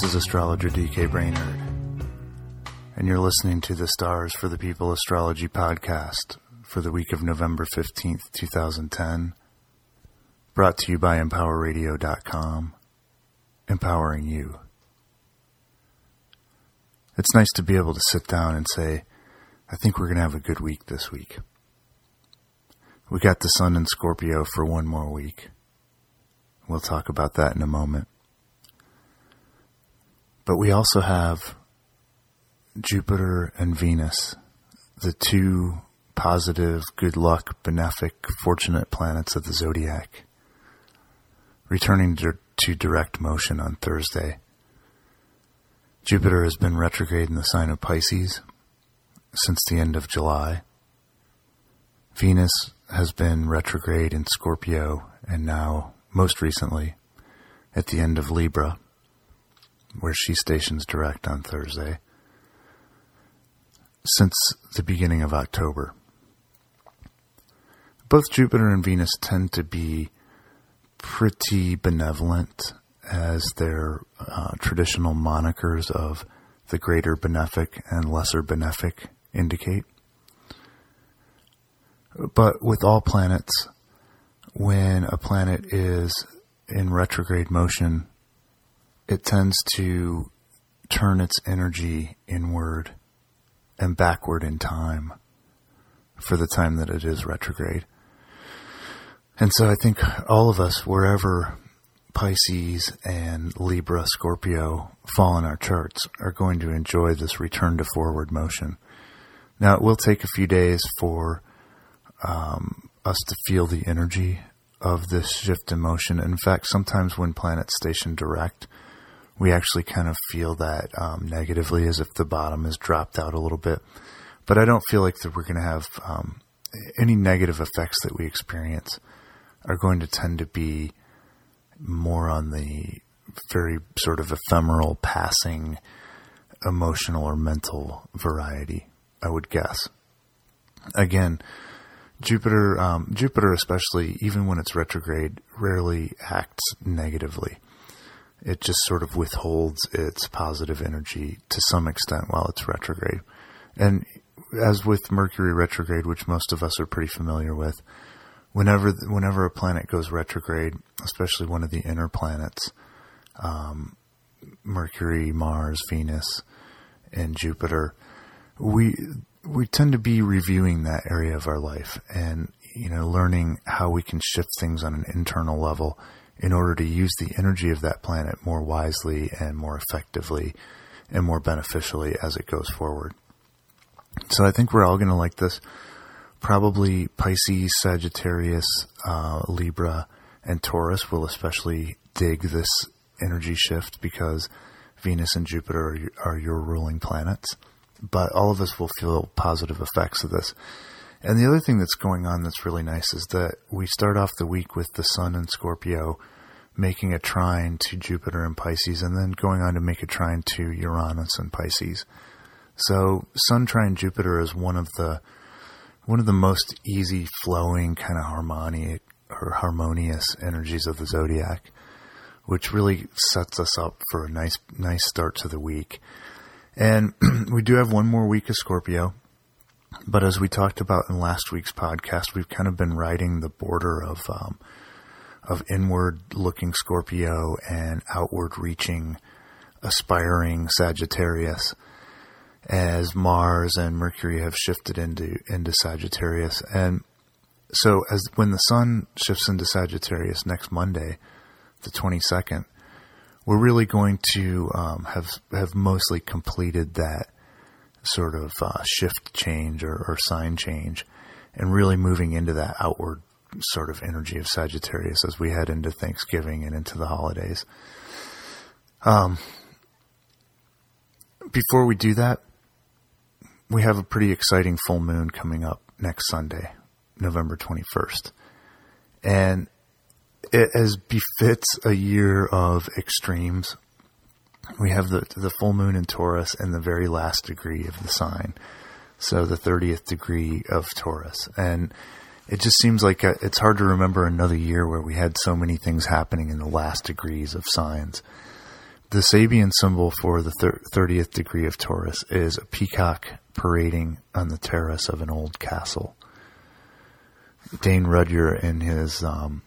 This is astrologer DK Brainerd, and you're listening to the Stars for the People Astrology podcast for the week of November 15th, 2010, brought to you by EmpowerRadio.com, empowering you. It's nice to be able to sit down and say, I think we're going to have a good week this week. We got the sun in Scorpio for one more week. We'll talk about that in a moment. But we also have Jupiter and Venus, the two positive, good luck, benefic, fortunate planets of the zodiac, returning to, direct motion on Thursday. Jupiter has been retrograde in the sign of Pisces since the end of July. Venus has been retrograde in Scorpio and now, most recently, at the end of Libra where she stations direct on Thursday, since the beginning of October. Both Jupiter and Venus tend to be pretty benevolent as their uh, traditional monikers of the greater benefic and lesser benefic indicate. But with all planets, when a planet is in retrograde motion, it tends to turn its energy inward and backward in time for the time that it is retrograde. And so I think all of us, wherever Pisces and Libra, Scorpio fall in our charts, are going to enjoy this return to forward motion. Now, it will take a few days for um, us to feel the energy of this shift in motion. In fact, sometimes when planets station direct, we actually kind of feel that um, negatively as if the bottom has dropped out a little bit. But I don't feel like that we're going to have um, any negative effects that we experience are going to tend to be more on the very sort of ephemeral, passing, emotional or mental variety. I would guess. Again, Jupiter, um, Jupiter especially, even when it's retrograde, rarely acts negatively it just sort of withholds its positive energy to some extent while it's retrograde. And as with Mercury retrograde, which most of us are pretty familiar with, whenever whenever a planet goes retrograde, especially one of the inner planets, um, Mercury, Mars, Venus, and Jupiter, we we tend to be reviewing that area of our life and you know learning how we can shift things on an internal level in order to use the energy of that planet more wisely and more effectively and more beneficially as it goes forward. So I think we're all going to like this. Probably Pisces, Sagittarius, uh, Libra, and Taurus will especially dig this energy shift because Venus and Jupiter are, are your ruling planets. But all of us will feel positive effects of this. And the other thing that's going on that's really nice is that we start off the week with the Sun and Scorpio making a trine to Jupiter and Pisces, and then going on to make a trine to Uranus and Pisces. So Sun trine Jupiter is one of the one of the most easy flowing kind of harmonic or harmonious energies of the zodiac, which really sets us up for a nice nice start to the week. And we do have one more week of Scorpio, but as we talked about in last week's podcast, we've kind of been riding the border of um, of inward looking Scorpio and outward reaching, aspiring Sagittarius as Mars and Mercury have shifted into, into Sagittarius. And so as when the sun shifts into Sagittarius next Monday, the 22nd, we're really going to um, have have mostly completed that sort of uh, shift change or, or sign change, and really moving into that outward sort of energy of Sagittarius as we head into Thanksgiving and into the holidays. Um, before we do that, we have a pretty exciting full moon coming up next Sunday, November 21st. And it, as befits a year of extremes, we have the, the full moon in Taurus and the very last degree of the sign. So the 30th degree of Taurus. And it just seems like a, uh, it's hard to remember another year where we had so many things happening in the last degrees of signs. the Sabian symbol for the thir- 30th degree of Taurus is a peacock parading on the terrace of an old castle. Dane Rudhyar in his, um,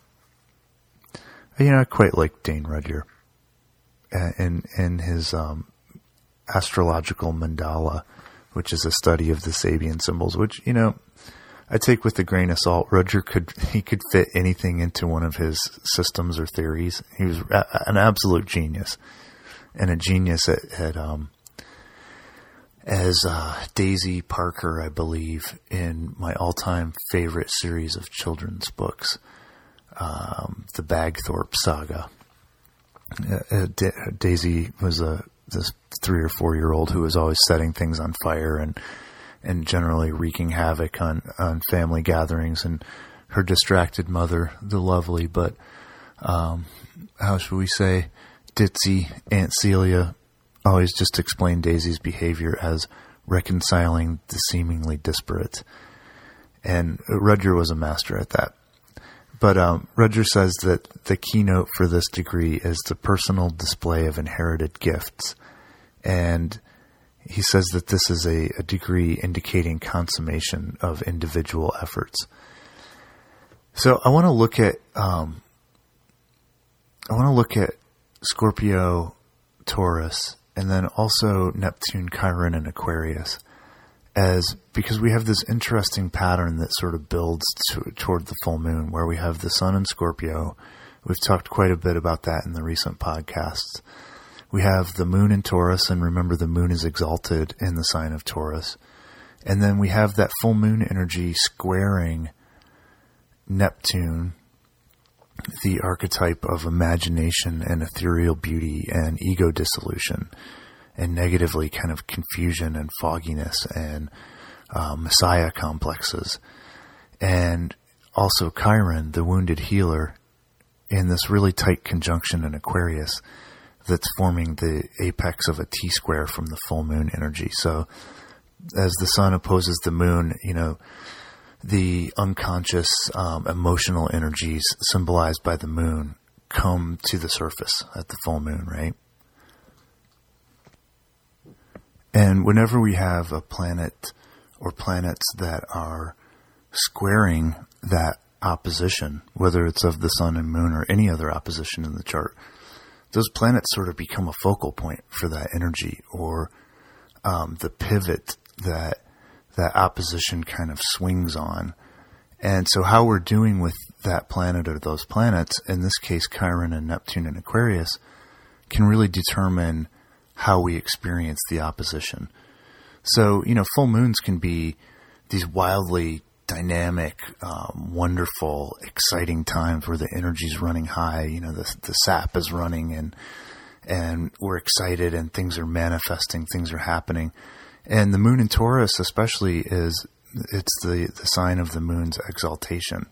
you know, I quite like Dane Rudhyar uh, in in his um, astrological mandala, which is a study of the Sabian symbols. Which you know, I take with a grain of salt. Rudhyar could he could fit anything into one of his systems or theories. He was a, an absolute genius, and a genius at, at um, as uh, Daisy Parker, I believe, in my all-time favorite series of children's books, um, the Bagthorpe Saga. Uh, uh da- Daisy was a this three or four year old who was always setting things on fire and and generally wreaking havoc on on family gatherings, and her distracted mother, the lovely but um, how should we say, ditzy Aunt Celia always just explained Daisy's behavior as reconciling the seemingly disparate. And Rudhyar was a master at that. But um, Rudhyar says that the keynote for this degree is the personal display of inherited gifts. And he says that this is a, a degree indicating consummation of individual efforts. So I want to look at um, I want to look at Scorpio, Taurus, and then also Neptune, Chiron, and Aquarius, as because we have this interesting pattern that sort of builds to, toward the full moon, where we have the Sun in Scorpio. We've talked quite a bit about that in the recent podcasts. We have the Moon in Taurus, and remember the Moon is exalted in the sign of Taurus. And then we have that full moon energy squaring Neptune the archetype of imagination and ethereal beauty and ego dissolution, and negatively kind of confusion and fogginess and uh, messiah complexes. And also Chiron, the wounded healer, in this really tight conjunction in Aquarius that's forming the apex of a T square from the full moon energy. So as the sun opposes the moon, you know, the unconscious um, emotional energies symbolized by the moon come to the surface at the full moon, right? And whenever we have a planet or planets that are squaring that opposition, whether it's of the sun and moon or any other opposition in the chart, those planets sort of become a focal point for that energy or um, the pivot that that opposition kind of swings on. And so, how we're doing with that planet or those planets, in this case, Chiron and Neptune and Aquarius, can really determine how we experience the opposition. So, you know, full moons can be these wildly dynamic, um, wonderful, exciting times where the energy's running high. You know, the the sap is running and and we're excited and things are manifesting, things are happening. And the moon in Taurus, especially, is it's the, the sign of the moon's exaltation.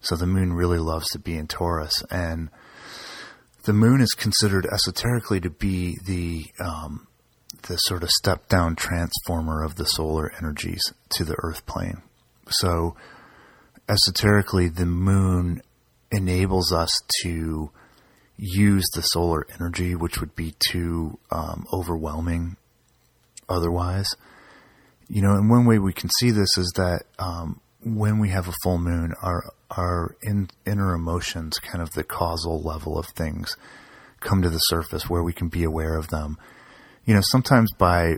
So the moon really loves to be in Taurus. And the moon is considered esoterically to be the, um, the sort of step down transformer of the solar energies to the earth plane. So esoterically, the moon enables us to use the solar energy, which would be too um, overwhelming otherwise. You know, and one way we can see this is that um, when we have a full moon, our our in, inner emotions, kind of the causal level of things, come to the surface where we can be aware of them. You know, sometimes by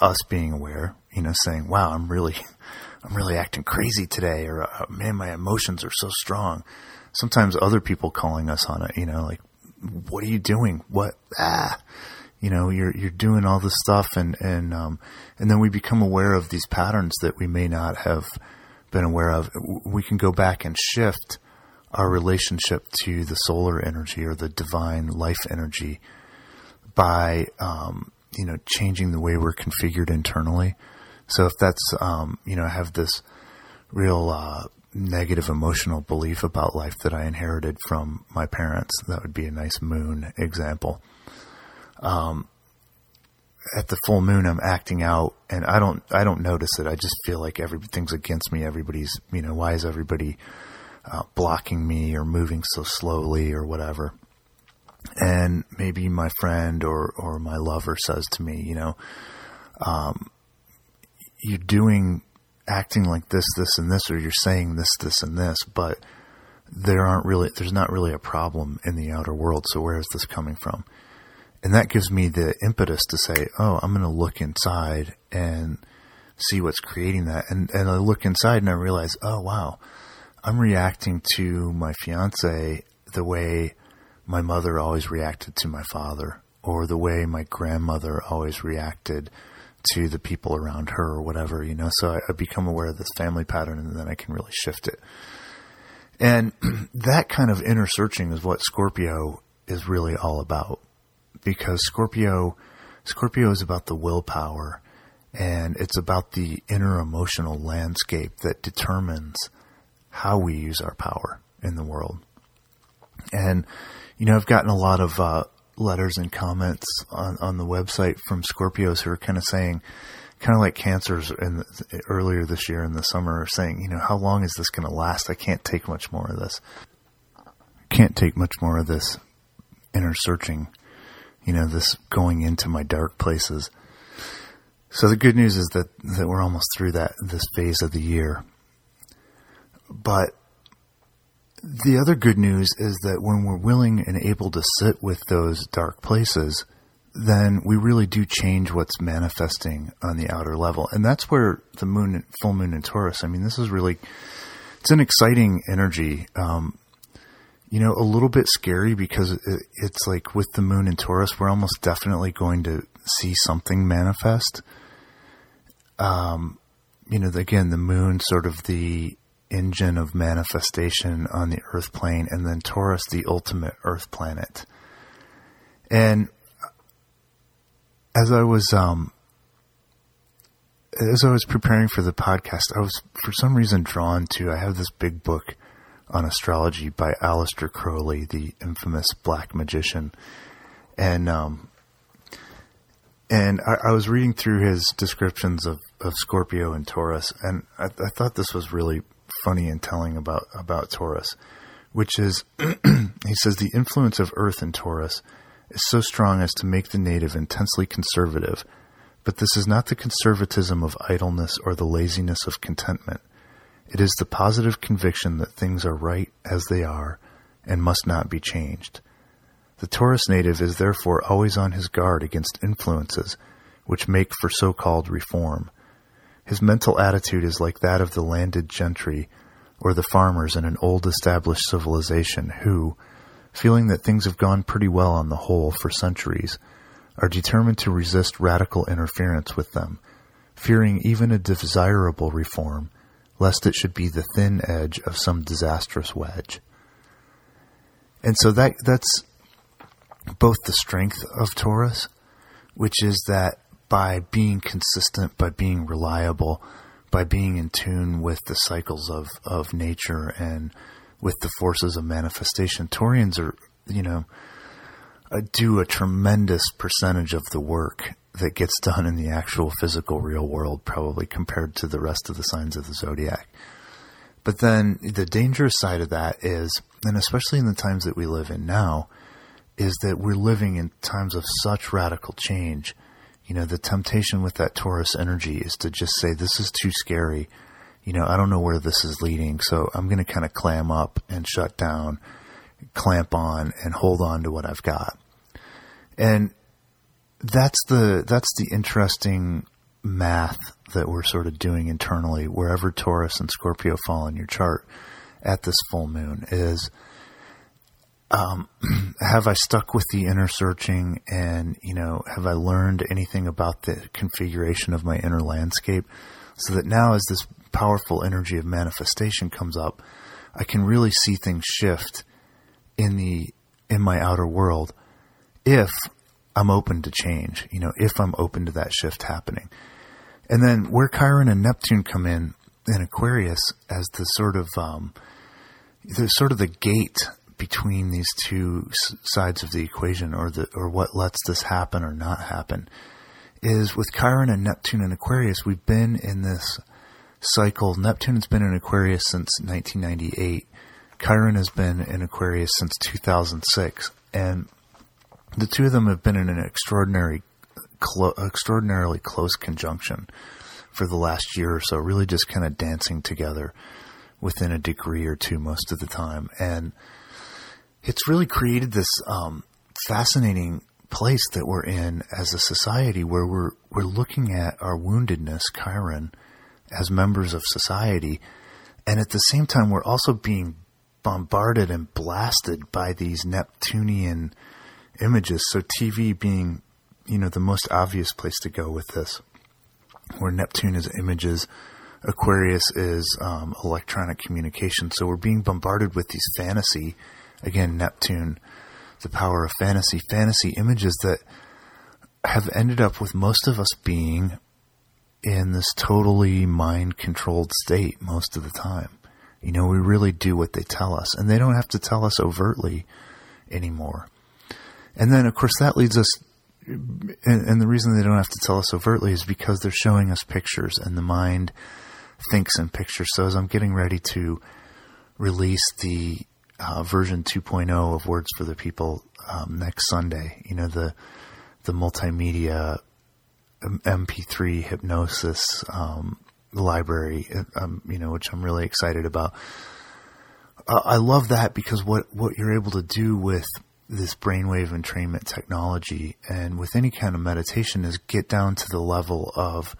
us being aware, you know, saying, "Wow, I'm really, I'm really acting crazy today," or uh, "Man, my emotions are so strong." Sometimes other people calling us on it, you know, like, "What are you doing? What ah?" you know you're you're doing all this stuff and and um, and then we become aware of these patterns that we may not have been aware of we can go back and shift our relationship to the solar energy or the divine life energy by um, you know changing the way we're configured internally. So if that's um, you know have this real uh, negative emotional belief about life that I inherited from my parents that would be a nice moon example. Um, at the full moon, I'm acting out, and I don't I don't notice it. I just feel like everything's against me. Everybody's you know why is everybody uh, blocking me or moving so slowly or whatever. and maybe my friend or, or my lover says to me, you know, um, you're doing, acting like this, this, and this, or you're saying this, this, and this, but there aren't really, there's not really a problem in the outer world. So where is this coming from? And that gives me the impetus to say, oh, I'm going to look inside and see what's creating that. And, and I look inside and I realize, oh, wow, I'm reacting to my fiance the way my mother always reacted to my father, or the way my grandmother always reacted to the people around her, or whatever, you know. So I, I become aware of this family pattern, and then I can really shift it. And that kind of inner searching is what Scorpio is really all about, because Scorpio, Scorpio is about the willpower, and it's about the inner emotional landscape that determines how we use our power in the world. And, you know, I've gotten a lot of uh, letters and comments on, on the website from Scorpios who are kind of saying, kind of like cancers in the, earlier this year in the summer, saying, you know, how long is this going to last? I can't take much more of this. Can't take much more of this inner searching, you know, this going into my dark places. So the good news is that, that we're almost through that, this phase of the year. But the other good news is that when we're willing and able to sit with those dark places, then we really do change what's manifesting on the outer level. And that's where the moon, full moon in Taurus, I mean, this is really, it's an exciting energy. Um, you know, a little bit scary because it, it's like with the moon in Taurus, we're almost definitely going to see something manifest. Um, you know, again, the moon, sort of the engine of manifestation on the earth plane, and then Taurus, the ultimate earth planet. And as I was, um, as I was preparing for the podcast, I was for some reason drawn to. I have this big book on astrology by Aleister Crowley, the infamous black magician, and um, and I, I, was reading through his descriptions of, of Scorpio and Taurus, and I, I thought this was really funny and telling about about Taurus, which is he says the influence of Earth in Taurus is so strong as to make the native intensely conservative, but this is not the conservatism of idleness or the laziness of contentment. It is the positive conviction that things are right as they are and must not be changed. The Taurus native is therefore always on his guard against influences which make for so called reform his mental attitude is like that of the landed gentry or the farmers in an old established civilization who, feeling that things have gone pretty well on the whole for centuries, are determined to resist radical interference with them, fearing even a desirable reform, lest it should be the thin edge of some disastrous wedge. And so that that's both the strength of Taurus, which is that by being consistent, by being reliable, by being in tune with the cycles of, of nature and with the forces of manifestation. Taurians are, you know, uh, do a tremendous percentage of the work that gets done in the actual physical real world, probably compared to the rest of the signs of the zodiac. But then the dangerous side of that is, and especially in the times that we live in now, is that we're living in times of such radical change you know, the temptation with that Taurus energy is to just say, this is too scary. You know, I don't know where this is leading. So I'm going to kind of clam up and shut down, clamp on and hold on to what I've got. And that's the, that's the interesting math that we're sort of doing internally wherever Taurus and Scorpio fall in your chart at this full moon is, um, have I stuck with the inner searching and, you know, have I learned anything about the configuration of my inner landscape so that now as this powerful energy of manifestation comes up, I can really see things shift in the, in my outer world if I'm open to change, you know, if I'm open to that shift happening. And then where Chiron and Neptune come in in Aquarius as the sort of, um, the sort of the gate between these two sides of the equation or the or what lets this happen or not happen is with Chiron and Neptune and Aquarius we've been in this cycle. Neptune has been in Aquarius since 1998 Chiron has been in Aquarius since 2006 and the two of them have been in an extraordinary, clo- extraordinarily close conjunction for the last year or so, really just kind of dancing together within a degree or two most of the time. And it's really created this um, fascinating place that we're in as a society where we're we're looking at our woundedness, Chiron, as members of society, and at the same time we're also being bombarded and blasted by these Neptunian images. So TV being, you know, the most obvious place to go with this, where Neptune is images, Aquarius is um, electronic communication. So we're being bombarded with these fantasy, again, Neptune, the power of fantasy, fantasy images that have ended up with most of us being in this totally mind controlled state most of the time. You know, we really do what they tell us, and they don't have to tell us overtly anymore. And then, of course, that leads us, and, and, the reason they don't have to tell us overtly is because they're showing us pictures, and the mind thinks in pictures. So as I'm getting ready to release the uh, version 2.0 of Words for the People um, next Sunday, you know, the the multimedia MP3 um, hypnosis um, library, um, you know, which I'm really excited about. Uh, I love that because what, what you're able to do with this brainwave entrainment technology and with any kind of meditation is get down to the level of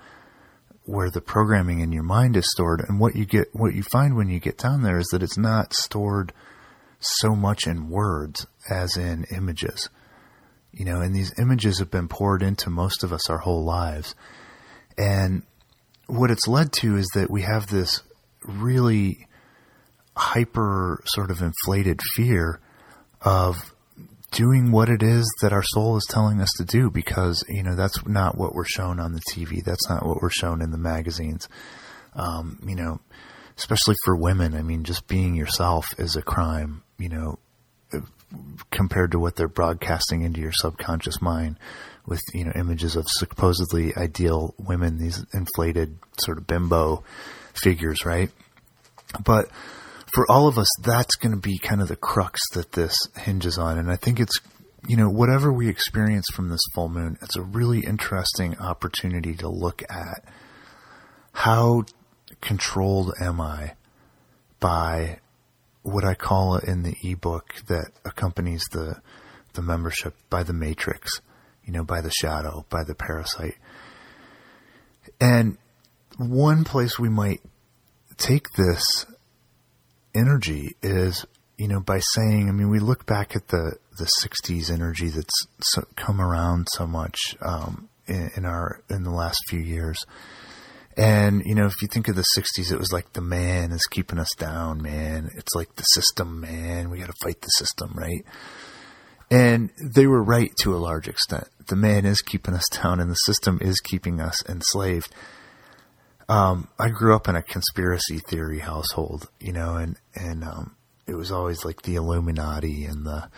where the programming in your mind is stored. And what you get, what you find when you get down there is that it's not stored so much in words as in images. You know, and these images have been poured into most of us our whole lives. And what it's led to is that we have this really hyper sort of inflated fear of doing what it is that our soul is telling us to do because you know that's not what we're shown on the TV that's not what we're shown in the magazines um, you know especially for women I mean just being yourself is a crime you know compared to what they're broadcasting into your subconscious mind with you know images of supposedly ideal women, these inflated sort of bimbo figures, right? But for all of us, that's going to be kind of the crux that this hinges on, and I think it's you know whatever we experience from this full moon, it's a really interesting opportunity to look at how controlled am I by what I call in the ebook that accompanies the the membership by the matrix you know, by the shadow, by the parasite. And one place we might take this energy is, you know, by saying, I mean, we look back at the, the 60s energy that's so, come around so much um, in, in our in the last few years. And, you know, if you think of the 60s, it was like the man is keeping us down, man. It's like the system, man. We got to fight the system, right? And they were right to a large extent. The man is keeping us down and the system is keeping us enslaved. Um, I grew up in a conspiracy theory household, you know, and, and, um, it was always like the Illuminati and the,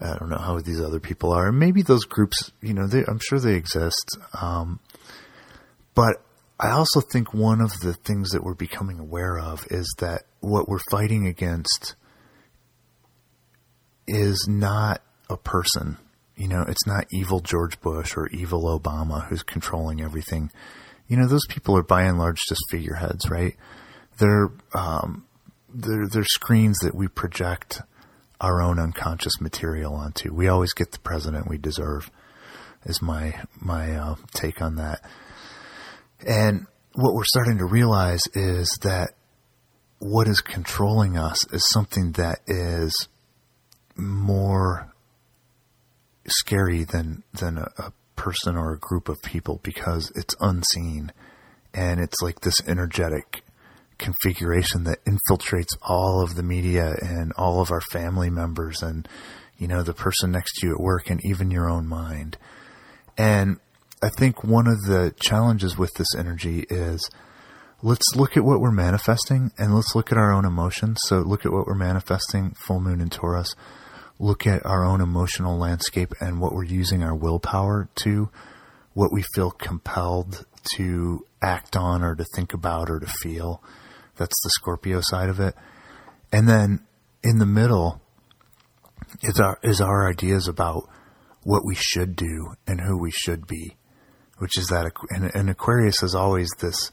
I don't know how these other people are. Maybe those groups, you know, they, I'm sure they exist. Um, but I also think one of the things that we're becoming aware of is that what we're fighting against is not a person. You know, it's not evil George Bush or evil Obama who's controlling everything. You know, those people are by and large just figureheads, right? They're um, they're they're screens that we project our own unconscious material onto. We always get the president we deserve. Is my my uh, take on that. And what we're starting to realize is that what is controlling us is something that is more scary than than a, a person or a group of people because it's unseen. And it's like this energetic configuration that infiltrates all of the media and all of our family members and you know the person next to you at work and even your own mind. And i think one of the challenges with this energy is let's look at what we're manifesting and let's look at our own emotions. So look at what we're manifesting full moon in taurus look at our own emotional landscape and what we're using our willpower to, what we feel compelled to act on or to think about or to feel. That's the Scorpio side of it. And then in the middle is our, is our ideas about what we should do and who we should be, which is that, and, and Aquarius is always this,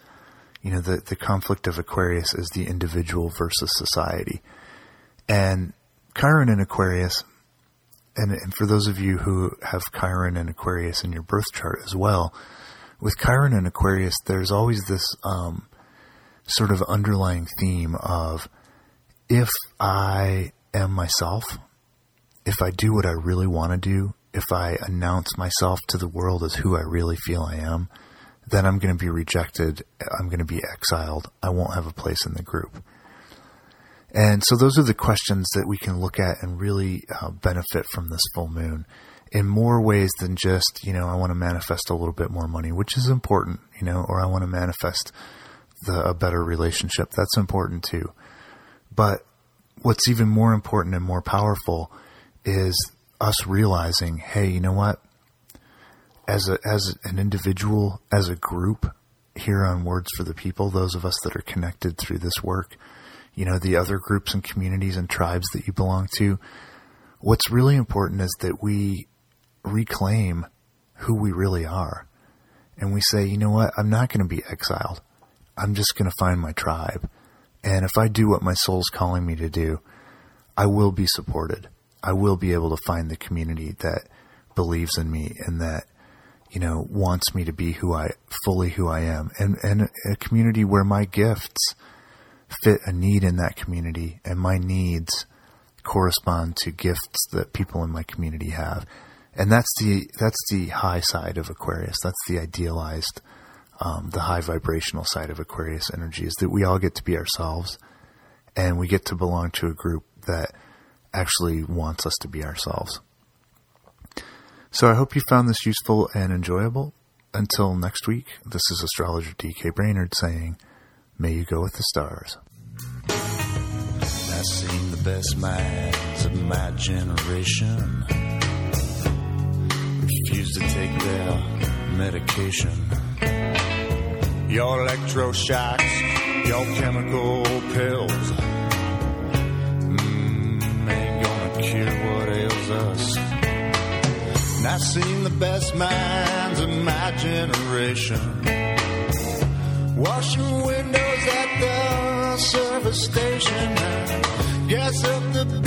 you know, the, the conflict of Aquarius is the individual versus society. And Chiron in Aquarius, and, and for those of you who have Chiron and Aquarius in your birth chart as well, with Chiron and Aquarius, there's always this um, sort of underlying theme of if I am myself, if I do what I really want to do, if I announce myself to the world as who I really feel I am, then I'm going to be rejected. I'm going to be exiled. I won't have a place in the group. And so those are the questions that we can look at and really uh, benefit from this full moon in more ways than just, you know, I want to manifest a little bit more money, which is important, you know, or I want to manifest the, a better relationship. That's important too. But what's even more important and more powerful is us realizing, hey, you know what? As a as an individual, as a group here on Words for the People, those of us that are connected through this work, you know, the other groups and communities and tribes that you belong to, what's really important is that we reclaim who we really are. And we say, you know what? I'm not going to be exiled. I'm just going to find my tribe. And if I do what my soul's calling me to do, I will be supported. I will be able to find the community that believes in me and that, you know, wants me to be who I, fully who I am. And, and a community where my gifts fit a need in that community and my needs correspond to gifts that people in my community have. And that's the, that's the high side of Aquarius. That's the idealized, um, the high vibrational side of Aquarius energy is that we all get to be ourselves and we get to belong to a group that actually wants us to be ourselves. So I hope you found this useful and enjoyable. Until next week, this is astrologer DK Brainerd saying, May you go with the stars. I've seen the best minds of my generation refuse to take their medication. Your electroshocks, your chemical pills mm, ain't gonna cure what ails us. And I've seen the best minds of my generation washing windows at the service station. Gas up the